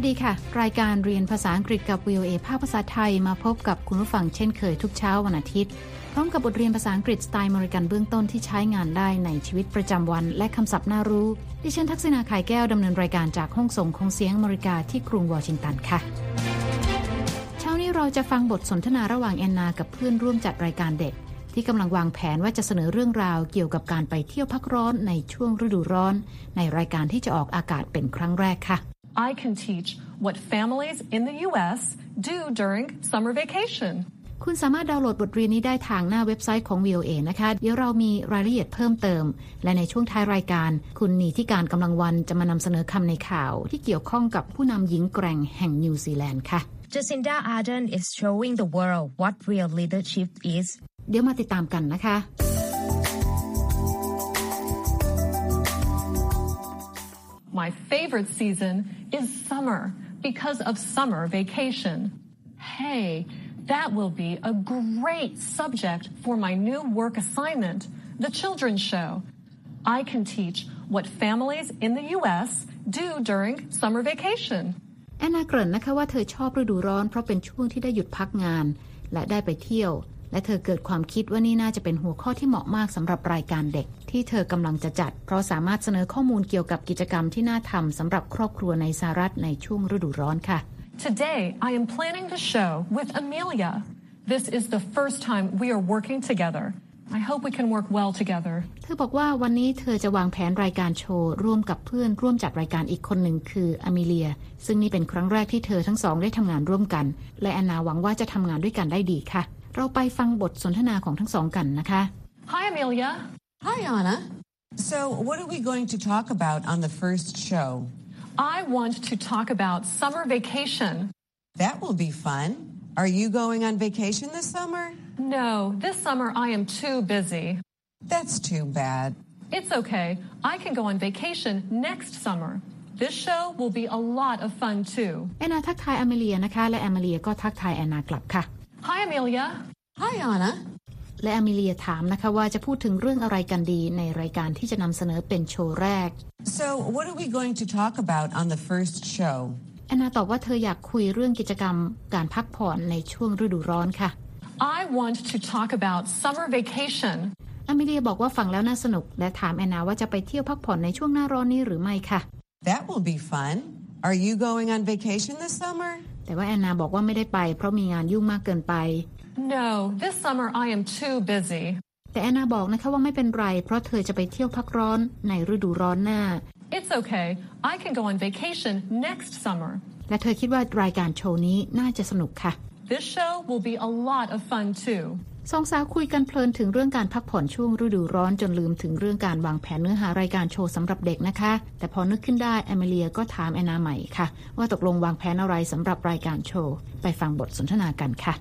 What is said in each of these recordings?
วัสดีค่ะ รายการเรียนภาษาอังกฤษกับ VOA ภาคภาษาไทยมาพบกับคุณผู้ฟังเช่นเคยทุกเช้าวันอาทิตย์ พร้อมกับบทเรียนภาษาอังกฤษสไตล์มริกันเบื้องต้นที่ใช้งานได้ในชีวิตประจำวัน และคำศัพท์น่ารู้ ดิฉันทักษณาไข่แก้วดำเนินรายการจากห้องส่งของเสียงมริกาที่กรุงวอชิงตันค่ะ เช้านี้เราจะฟังบทสนทนาระหว่างแอนนากับเพื่อนร่วมจัดรายการเด็ก ที่กำลังวางแผนว่าจะเสนอเรื่องราวเกี่ยวกับการไปเที่ยวพักร้อนในช่วงฤดูร้อน ในรายการที่จะออกอากาศเป็นครั้งแรกค่ะ I can teach what families in the U.S. do during summer vacation. คุณสามารถดาวน์โหลดบทเรียนนี้ได้ทางหน้าเว็บไซต์ของ VOA นะคะ เดี๋ยวเรามีรายละเอียดเพิ่มเติม และในช่วงท้ายรายการ คุณนีที่การกำลังวันจะมานำเสนอคำในข่าว ที่เกี่ยวข้องกับผู้นำหญิงแกร่งแห่งนิวซีแลนด์ค่ะ Jacinda Ardern is showing the world what real leadership is. เดี๋ยวมาติดตามกันนะคะ My favorite season is summer because of summer vacation. Hey, that will be a great subject for my new work assignment, the children's show. I can teach what families in the U.S. do during summer vacation. แอนนาเกริ่นนะคะว่าเธอชอบฤดูร้อนเพราะเป็นช่วงที่ได้หยุดพักงาน และได้ไปเที่ยว และเธอเกิดความคิดว่านี่น่าจะเป็นหัวข้อที่เหมาะมากสำหรับรายการเด็ก ที่เธอกำลังจะจัด เพราะสามารถเสนอข้อมูลเกี่ยวกับกิจกรรมที่น่าทำสำหรับครอบครัวในสหรัฐในช่วงฤดูร้อนค่ะ Today, I am planning the show with Amelia. This is the first time we are working together. I hope we can work well together. เธอบอกว่าวันนี้เธอจะวางแผนรายการโชว์ ร่วมกับเพื่อนร่วมจัดรายการอีกคนหนึ่งคืออเมเลีย ซึ่งนี่เป็นครั้งแรกที่เธอทั้งสองได้ทำงานร่วมกัน และแอนนาหวังว่าจะทำงานด้วยกันได้ดีค่ะ เราไปฟังบทสนทนาของทั้งสองกันนะคะ Hi, Amelia. Hi, Anna. So, what are we going to talk about on the first show? I want to talk about summer vacation. That will be fun. Are you going on vacation this summer? No, this summer I am too busy. That's too bad. It's okay. I can go on vacation next summer. This show will be a lot of fun too. แอนนาทักทายอเมเลียนะคะ และอเมเลียก็ทักทายแอนนากลับค่ะ Hi, Amelia. Hi, Anna. และอเมเลียถามนะคะว่าจะพูดถึงเรื่องอะไรกันดีในรายการที่จะนำเสนอเป็นโชว์แรก So, what are we going to talk about on the first show? แอนนาตอบว่าเธออยากคุยเรื่องกิจกรรมการพักผ่อนในช่วงฤดูร้อนค่ะ I want to talk about summer vacation. อเมเลียบอกว่าฟังแล้วน่าสนุก และถามแอนนาว่าจะไปเที่ยวพักผ่อนในช่วงหน้าร้อนนี้หรือไม่ค่ะ That will be fun. Are you going on vacation this summer? แต่ว่าแอนนาบอกว่าไม่ได้ไปเพราะมีงานยุ่งมากเกินไป No, this summer I am too busy. แต่แอนนาบอกนะคะว่าไม่เป็นไร เพราะเธอจะไปเที่ยวพักร้อนในฤดูร้อนหน้า It's okay. I can go on vacation next summer. และเธอคิดว่ารายการโชว์นี้น่าจะสนุกค่ะ This show will be a lot of fun too. สองสาวคุยกันเพลินถึงเรื่องการพักผ่อนช่วงฤดูร้อนจนลืมถึงเรื่องการวางแผนเนื้อหารายการโชว์สำหรับเด็กนะคะ แต่พอนึกขึ้นได้แอมเลียก็ถามแอนนาใหม่ค่ะ ว่าตกลงวางแผนอะไรสำหรับรายการโชว์ ไปฟังบทสนทนากันค่ะ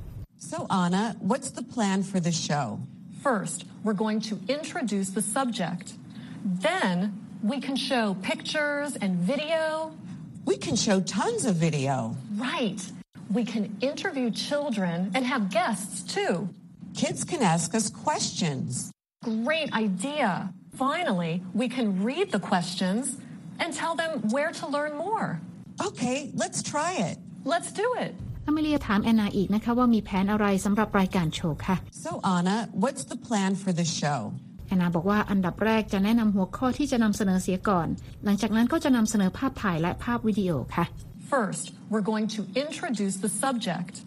So, Anna, what's the plan for the show? First, we're going to introduce the subject. Then, we can show pictures and video. We can show tons of video. Right. We can interview children and have guests too. Kids can ask us questions. Great idea. Finally, we can read the questions and tell them where to learn more. Okay, let's try it. Let's do it. อเมเลียถามแอนนาอีกนะคะว่ามีแผนอะไรสำหรับรายการโชว์ค่ะ So, Anna, what's the plan for the show? แอนนาบอกว่าอันดับแรกจะแนะนำหัวข้อที่จะนำเสนอเสียก่อน หลังจากนั้นก็จะนำเสนอภาพถ่ายและภาพวิดีโอค่ะ First, we're going to introduce the subject.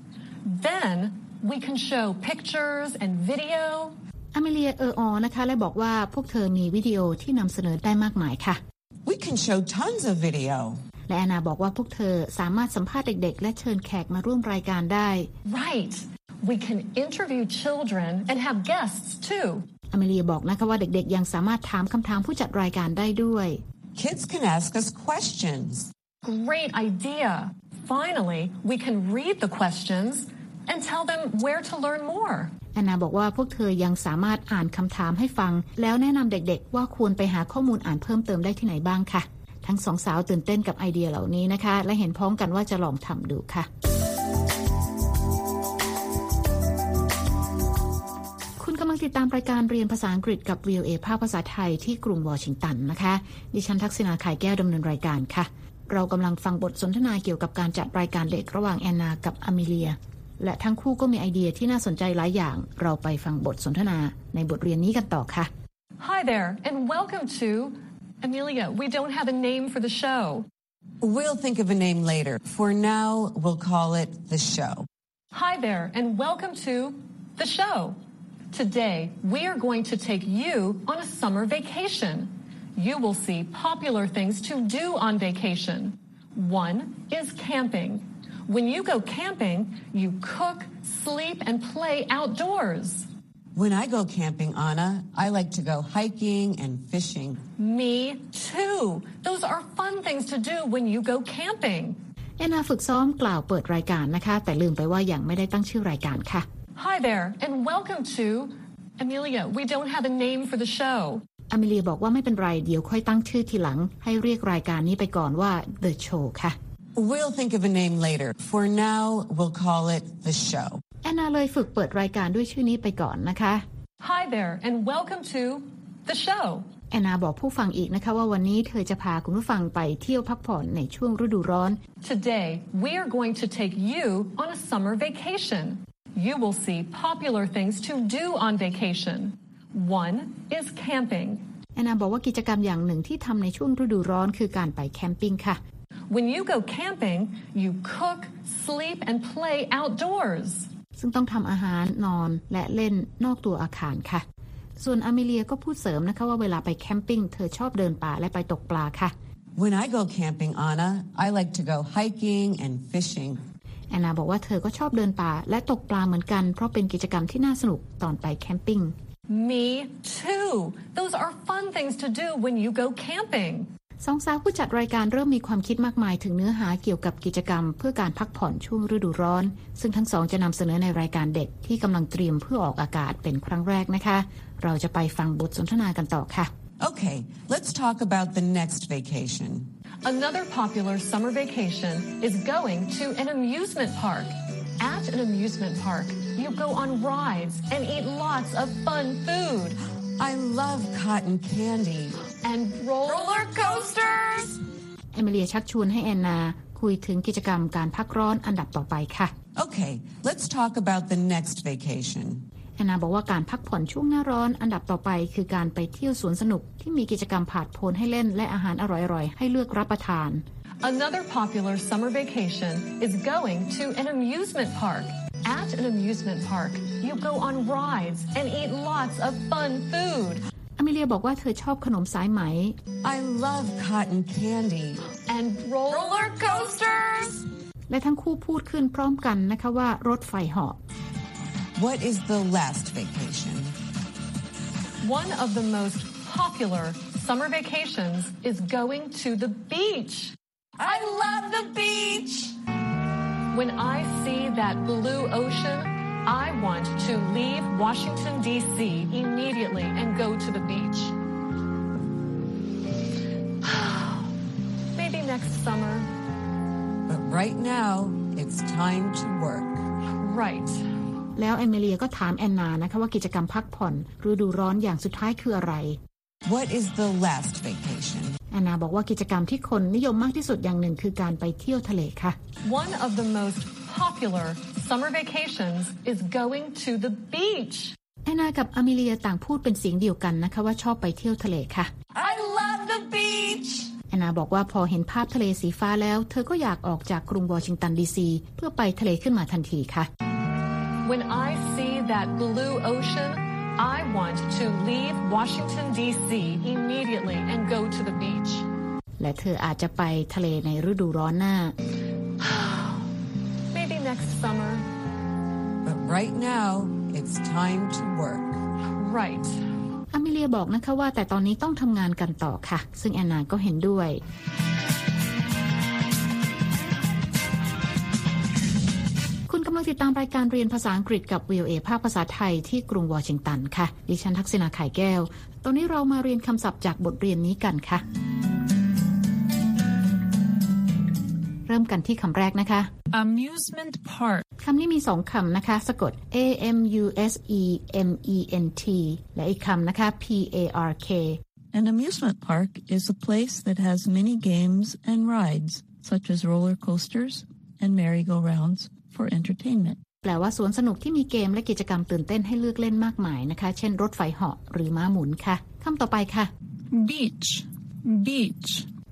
Then, we can show pictures and video. อเมเลียเอออนะคะและบอกว่าพวกเธอมีวิดีโอที่นำเสนอได้มากมายค่ะ We can show tons of video. และแอนนาบอกว่าพวกเธอสามารถสัมภาษณ์เด็ก ๆ และเชิญแขกมาร่วมรายการได้ Right. We can interview children and have guests too. อเมเลียบอกนะคะว่าเด็กๆ ยังสามารถถามคำถามผู้จัดรายการได้ด้วย Kids can ask us questions. Great idea. Finally, we can read the questions and tell them where to learn more. แอนนาบอกว่าพวกเธอยังสามารถอ่านคำถามให้ฟัง แล้วแนะนำเด็กๆ ว่าควรไปหาข้อมูลอ่านเพิ่มเติมได้ที่ไหนบ้างค่ะ ทั้งสองสาวตื่นเต้นกับไอเดียเหล่านี้นะคะ และเห็นพ้องกันว่าจะลองทำดูค่ะ คุณกำลังติดตามรายการเรียนภาษาอังกฤษกับ VOA ภาคภาษาไทยที่กรุงวอชิงตันนะคะ ดิฉันทักษณาไข่แก้วดำเนินรายการค่ะ เรากำลังฟังบทสนทนาเกี่ยวกับการจัดรายการเด็กระหว่างแอนนากับอเมเลีย และทั้งคู่ก็มีไอเดียที่น่าสนใจหลายอย่าง เราไปฟังบทสนทนาในบทเรียนนี้กันต่อค่ะ Hi there, and welcome to Amelia. We don't have a name for the show. We'll think of a name later. For now, we'll call it the show. Hi there, and welcome to the show. Today, we are going to take you on a summer vacation. You will see popular things to do on vacation. One is camping. When you go camping, you cook, sleep, and play outdoors. When I go camping, Anna, I like to go hiking and fishing. Me too. Those are fun things to do when you go camping. แอนนาฝึกซ้อมกล่าวเปิดรายการนะคะ แต่ลืมไปว่ายังไม่ได้ตั้งชื่อรายการค่ะ Hi there, and welcome to Amelia. We don't have a name for the show. อเมเลียบอกว่าไม่เป็นไร เดี๋ยวค่อยตั้งชื่อทีหลัง ให้เรียกรายการนี้ไปก่อนว่า The Show ค่ะ We'll think of a name later. For now, we'll call it the show. แอนนาเลยฝึกเปิดรายการด้วยชื่อนี้ไปก่อนนะคะ Hi there, and welcome to the show. แอนนาบอกผู้ฟังอีกนะคะว่าวันนี้เธอจะพาคุณผู้ฟังไปเที่ยวพักผ่อนในช่วงฤดูร้อน Today, we are going to take you on a summer vacation. You will see popular things to do on vacation. One is camping. แอนนาบอกว่ากิจกรรมอย่างหนึ่งที่ทำในช่วงฤดูร้อนคือการไปแคมปิ้งค่ะ When you go camping, you cook, sleep, and play outdoors. ซึ่งต้องทำอาหารนอนและเล่นนอกตัวอาคารค่ะ ส่วนอเมเลียก็พูดเสริมนะคะว่าเวลาไปแคมปิ้งเธอชอบเดินป่าและไปตกปลาค่ะ When I go camping, Anna, I like to go hiking and fishing. แอนนาบอกว่าเธอก็ชอบเดินป่าและตกปลาเหมือนกันเพราะเป็นกิจกรรมที่น่าสนุกตอนไปแคมปิ้ง Me too. Those are fun things to do when you go camping. สองสาวผู้จัดรายการเริ่มมีความคิดมากมายถึงเนื้อหาเกี่ยวกับกิจกรรม เพื่อการพักผ่อนช่วงฤดูร้อน ซึ่งทั้งสองจะนำเสนอในรายการเด็กที่กำลังเตรียมเพื่อออกอากาศเป็นครั้งแรกนะคะ เราจะไปฟังบทสนทนากันต่อค่ะ Okay, let's talk about the next vacation. Another popular summer vacation is going to an amusement park. At an amusement park, you go on rides and eat lots of fun food. I love cotton candy. And roller coasters! เอมิเลียชักชวนให้แอนนา คุยถึงกิจกรรมการพักร้อนอันดับต่อไปค่ะ Okay, let's talk about the next vacation. แอนนาบอกว่าการพักผ่อนช่วงหน้าร้อนอันดับต่อไป คือการไปเที่ยวสวนสนุกที่มีกิจกรรมผาดโผนให้เล่นและอาหารอร่อยๆ ให้เลือกรับประทาน Another popular summer vacation is going to an amusement park. At an amusement park, you go on rides and eat lots of fun food. อเมเลียบอกว่าเธอชอบขนมสายไหม I love cotton candy. And roller coasters! และทั้งคู่พูดขึ้นพร้อมกันนะคะว่ารถไฟเหาะ What is the last vacation? One of the most popular summer vacations is going to the beach. I love the beach! When I see that blue ocean, I want to leave Washington, D.C. immediately and go to the beach. Maybe next summer. But right now, it's time to work. Right. แล้วเอมิเลียก็ถามแอนนานะคะว่ากิจกรรมพักผ่อนฤดูร้อนอย่างสุดท้ายคืออะไร What is the last vacation? แอนนาบอกว่ากิจกรรมที่คนนิยมมากที่สุดอย่างหนึ่งคือการไปเที่ยวทะเลค่ะ One of the most popular summer vacations is going to the beach. แอนนากับอเมเลียต่างพูดเป็นเสียงเดียวกันนะคะว่าชอบไปเที่ยวทะเลค่ะ I love the beach! แอนนาบอกว่าพอเห็นภาพทะเลสีฟ้าแล้ว เธอก็อยากออกจากกรุงวอชิงตันดีซีเพื่อไปทะเลขึ้นมาทันทีค่ะ When I see that blue ocean, I want to leave Washington, D.C. immediately and go to the beach. และเธออาจจะไปทะเลในฤดูร้อนหน้า Maybe next summer. But right now, it's time to work. Right. อเมเลียบอกนะคะว่าแต่ตอนนี้ต้องทำงานกันต่อค่ะ ซึ่งแอนนาก็เห็นด้วยคุณกำลังติดตามรายการเรียนภาษาอังกฤษกับ VOA ภาคภาษาไทยที่กรุงวอชิงตันค่ะ ดิฉันทักษณาไข่แก้ว ตอนนี้เรามาเรียนคำศัพท์จากบทเรียนนี้กันค่ะ เริ่มกันที่คำแรกนะคะ Amusement park. คำนี้มีสองคำนะคะ สะกด a m u s e m e n t และอีกคำนะคะ p a r k An amusement park is a place that has many games and rides. such as roller coasters and merry-go-rounds, for entertainment. แปลว่าสวนสนุกที่มีเกมและกิจกรรมตื่นเต้นให้เลือกเล่นมากมายนะคะ เช่นรถไฟเหาะหรือม้าหมุนค่ะคำต่อไปค่ะ Beach. Beach.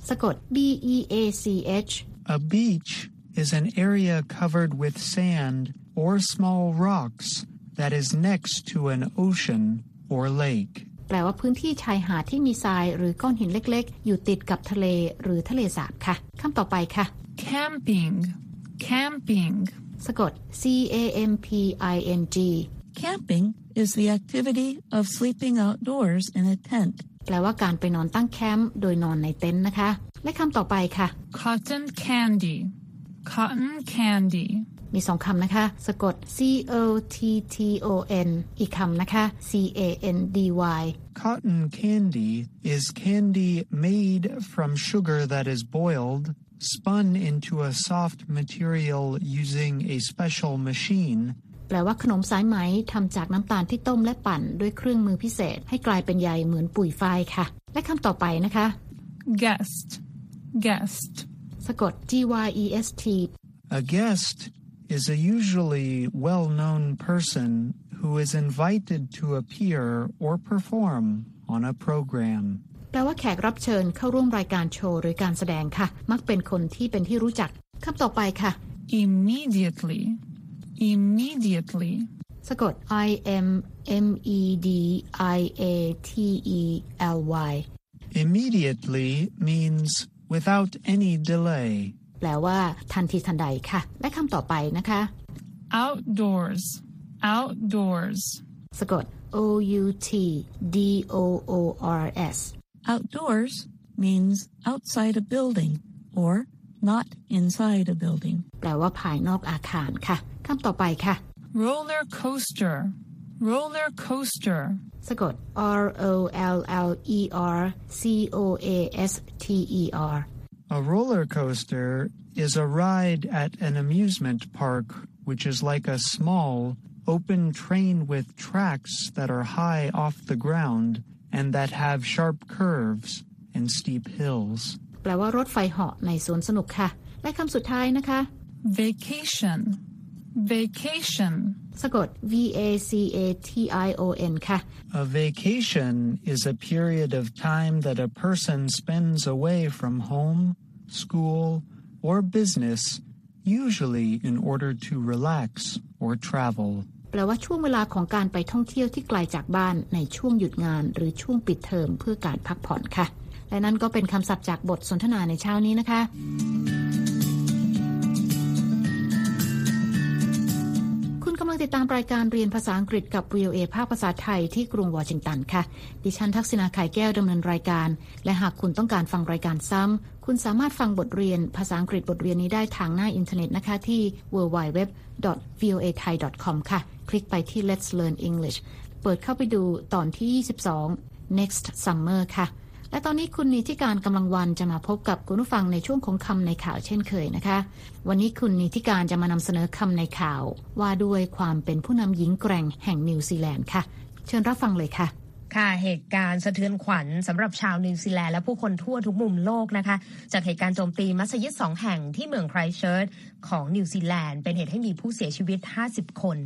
สะกด B E A C H A beach is an area covered with sand or small rocks that is next to an ocean or lake. แปลว่าพื้นที่ชายหาดที่มีทรายหรือก้อนหินเล็กๆ อยู่ติดกับทะเลหรือทะเลสาบค่ะคำต่อไปค่ะ Camping. Camping. สะกด C A M P I N G Camping is the activity of sleeping outdoors in a tent. แปลว่าการไปนอนตั้งแคมป์โดยนอนในเต็นท์นะคะ และคำต่อไปค่ะ Cotton candy. Cotton candy. มีสองคำนะคะ สะกด C O T T O N อีกคำนะคะ C A N D Y Cotton candy is candy made from sugar that is boiled, spun into a soft material using a special machine, แปลว่าขนมสายไหมทำจากน้ำตาลที่ต้มและปั่นด้วยเครื่องมือพิเศษ ให้กลายเป็นใยเหมือนปุ๋ยฝ้ายค่ะ และคำต่อไปนะคะ Guest. Guest. สะกด G Y E S T A guest is a usually well known person who is invited to appear or perform on a program. แปลว่าแขกรับเชิญเข้าร่วมรายการโชว์หรือการแสดงค่ะ มักเป็นคนที่เป็นที่รู้จักคำต่อไปค่ะ Immediately. Immediately. สะกด I M M E D I A T E L Y Immediately means without any delay. แปลว่า ทันทีทันใดค่ะ และคำต่อไปนะคะ Outdoors. Outdoors. สะกด O U T D O O R S Outdoors means outside a building or not inside a building. แปลว่าภายนอกอาคารค่ะคำต่อไปค่ะ Roller coaster. Roller coaster. สะกด R O L L E R C O A S T E R A roller coaster is a ride at an amusement park, which is like a small, open train with tracks that are high off the ground and that have sharp curves and steep hills. แปลว่ารถไฟเหาะในสวนสนุกค่ะ และคำสุดท้ายนะคะ Vacation. Vacation. สะกด V A C A T I O N ค่ะ A vacation is a period of time that a person spends away from home, school, or business, usually in order to relax or travel. แปลว่าช่วงเวลาของการไปท่องเที่ยวที่ไกลจากบ้านในช่วงหยุดงาน หรือช่วงปิดเทอมเพื่อการพักผ่อนค่ะ และนั่นก็เป็นคำศัพท์จากบทสนทนาในเช้านี้นะคะ ติดตามรายการเรียนภาษาอังกฤษกับ VOA ภาคภาษาไทยที่กรุงวอชิงตันค่ะ ดิฉันทักษณาไข่แก้วดำเนินรายการ และหากคุณต้องการฟังรายการซ้ำ คุณสามารถฟังบทเรียนภาษาอังกฤษบทเรียนนี้ได้ทางหน้าอินเทอร์เน็ตนะคะที่ www.voathai.com ค่ะ คลิกไปที่ Let's Learn English เปิดเข้าไปดูตอนที่ 22 next summer ค่ะ และตอนนี้คุณนิติการกำลังวันจะมาพบกับคุณผู้ฟังในช่วงของคำในข่าวเช่นเคยนะคะ วันนี้คุณนิติการจะมานำเสนอคำในข่าว ว่าด้วยความเป็นผู้นำหญิงแกร่งแห่งนิวซีแลนด์ค่ะ เชิญรับฟังเลยค่ะค่ะเหตุการณ์สะเทือนขวัญสำหรับชาวนิวซีแลนด์และผู้คนทั่วทุกมุมโลกนะคะ จากเหตุการณ์โจมตีมัสยิดสองแห่งที่เมืองไครส์เชิร์ชของนิวซีแลนด์ เป็นเหตุให้มีผู้เสียชีวิต 50 คน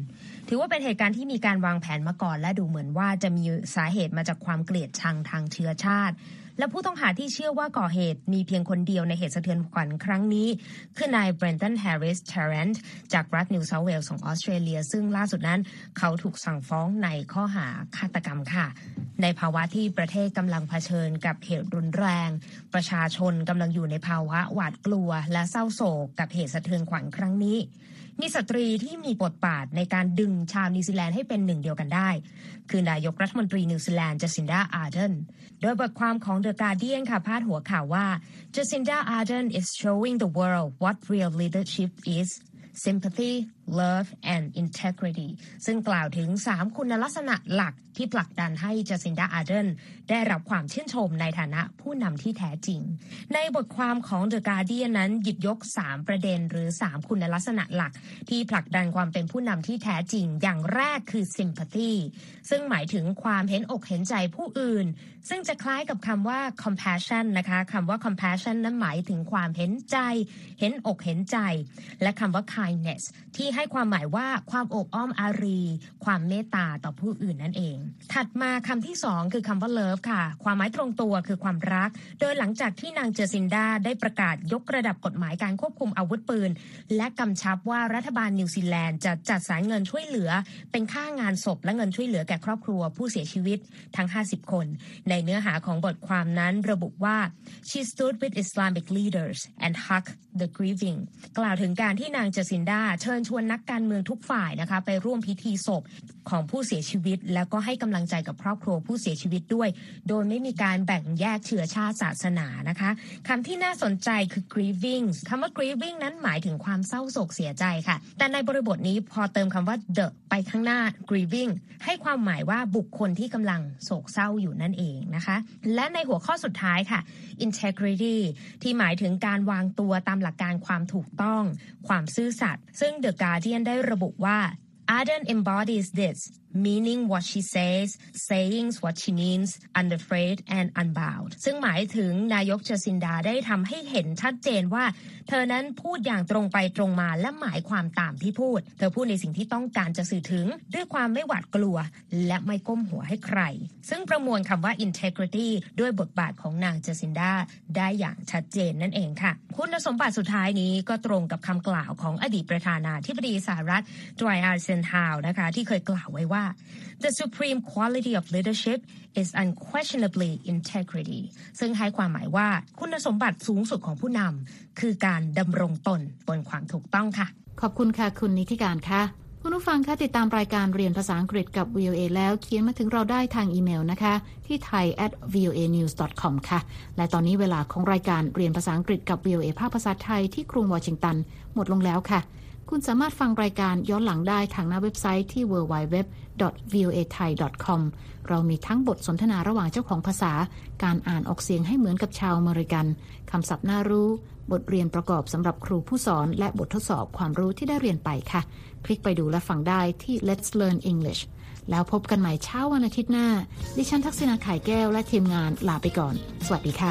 ถือว่าเป็นเหตุการณ์ที่มีการวางแผนมาก่อน และดูเหมือนว่าจะมีสาเหตุมาจากความเกลียดชังทางเชื้อชาติ และผู้ต้องหาที่เชื่อว่าก่อเหตุมีเพียงคนเดียวในเหตุสะเทือนขวัญครั้งนี้ คือนายเบรนตันแฮร์ริสันเทอร์แรนต์จากรัฐนิวเซาเวลส์ของออสเตรเลีย ซึ่งล่าสุดนั้น เขาถูกสั่งฟ้องในข้อหาฆาตกรรมค่ะ ในภาวะที่ประเทศกำลังเผชิญกับเหตุรุนแรง ประชาชนกำลังอยู่ในภาวะหวาดกลัว และเศร้าโศกกับเหตุสะเทือนขวัญครั้งนี้ มีสตรีที่มีบทบาทในการดึงชาวนิวซีแลนด์ให้เป็นหนึ่งเดียวกันได้ คือนายกรัฐมนตรีนิวซีแลนด์จาซินดาอาร์เดิร์นโดยบทความของ The Guardian ค่ะพาดหัวข่าวว่า Jacinda Ardern is showing the world what real leadership is sympathy love and integrity ซึ่งกล่าวถึง 3 คุณลักษณะหลักที่ผลักดันให้จัสินดาอาเดนได้รับความชื่นชมในฐานะผู้นำที่แท้จริง ในบทความของ The Guardian นั้นหยิบยก 3 ประเด็นหรือ 3 คุณลักษณะหลัก ที่ผลักดันความเป็นผู้นำที่แท้จริง อย่างแรกคือ sympathy ซึ่งหมายถึงความเห็นอกเห็นใจผู้อื่น ซึ่งจะคล้ายกับคำว่า compassion นะคะคำว่า compassion นั้นหมายถึงความเห็นใจ เห็นอกเห็นใจ และคำว่า kindness ที่ให้ความหมายว่าความอบอ้อมอารี ความเมตตาต่อผู้อื่นนั่นเอง ถัดมาคำที่สองคือคำว่า love ค่ะ ความหมายตรงตัวคือความรัก โดยหลังจากที่นางเจอซินดาได้ประกาศยกระดับกฎหมายการควบคุมอาวุธปืน และกำชับว่ารัฐบาลนิวซีแลนด์จะจัดสรรเงินช่วยเหลือ เป็นค่างานศพและเงินช่วยเหลือแก่ครอบครัวผู้เสียชีวิตทั้ง 50 คน ในเนื้อหาของบทความนั้นระบุว่า she stood with Islamic leaders and hugged the grieving กล่าวถึงการที่นางเจสินดาเชิญชวนนักการเมืองทุกฝ่ายนะคะ ไปร่วมพิธีศพของผู้เสียชีวิต แล้วก็ให้กำลังใจกับครอบครัวผู้เสียชีวิตด้วย โดยไม่มีการแบ่งแยกเชื้อชาติศาสนานะคะคำที่น่าสนใจคือ grieving คำว่า grieving นั้นหมายถึงความเศร้าโศกเสียใจค่ะ แต่ในบริบทนี้พอเติมคำว่า the ไปข้างหน้า grieving ให้ความหมายว่าบุคคลที่กำลังโศกเศร้าอยู่นั่นเองนะคะ และในหัวข้อสุดท้ายค่ะ integrity ที่หมายถึงการวางตัวตามหลักการความถูกต้อง ความซื่อสัตย์ซึ่ง The Guardian ได้ระบุว่า Arden embodies this meaning what she says saying what she means unafraid and unbound ซึ่งหมายถึงนายกเจสินดาได้ทำให้เห็นชัดเจนว่า เธอนั้นพูดอย่างตรงไปตรงมาและหมายความตามที่พูด เธอพูดในสิ่งที่ต้องการจะสื่อถึงด้วยความไม่หวาดกลัว และไม่ก้มหัวให้ใคร ซึ่งประมวลคำว่า integrity ด้วยบทบาทของนางเจสินดาได้อย่างชัดเจนนั่นเองค่ะ คุณสมบัติสุดท้ายนี้ก็ตรงกับคำกล่าวของอดีตประธานาธิบดีสหรัฐดรายอาร์เซนฮาวนะคะที่เคยกล่าวไว้ว่า the supreme quality of leadership is unquestionably integrity ซึ่งให้ความหมายว่าคุณสมบัติสูงสุดของผู้นำคือการดำรงตนบนความถูกต้องค่ะ ขอบคุณค่ะ คุณนิติการค่ะ คุณผู้ฟังคะติดตามรายการเรียนภาษาอังกฤษกับ VOA แล้วเขียนมาถึงเราได้ทางอีเมลนะคะ ที่ thai at voa news com ค่ะ และตอนนี้เวลาของรายการเรียนภาษาอังกฤษกับ VOA ภาคภาษาไทยที่กรุงวอชิงตัน หมดลงแล้วค่ะ คุณสามารถฟังรายการย้อนหลังได้ทางหน้าเว็บไซต์ที่ www.voathai.com เรามีทั้งบทสนทนาระหว่างเจ้าของภาษา การอ่านออกเสียงให้เหมือนกับชาวอเมริกันคำศัพท์น่ารู้ บทเรียนประกอบสำหรับครูผู้สอน และบททดสอบความรู้ที่ได้เรียนไปค่ะ คลิกไปดูและฟังได้ที่ Let's Learn English แล้วพบกันใหม่เช้าวันอาทิตย์หน้า ดิฉันทักษณาไข่แก้วและทีมงานลาไปก่อน สวัสดีค่ะ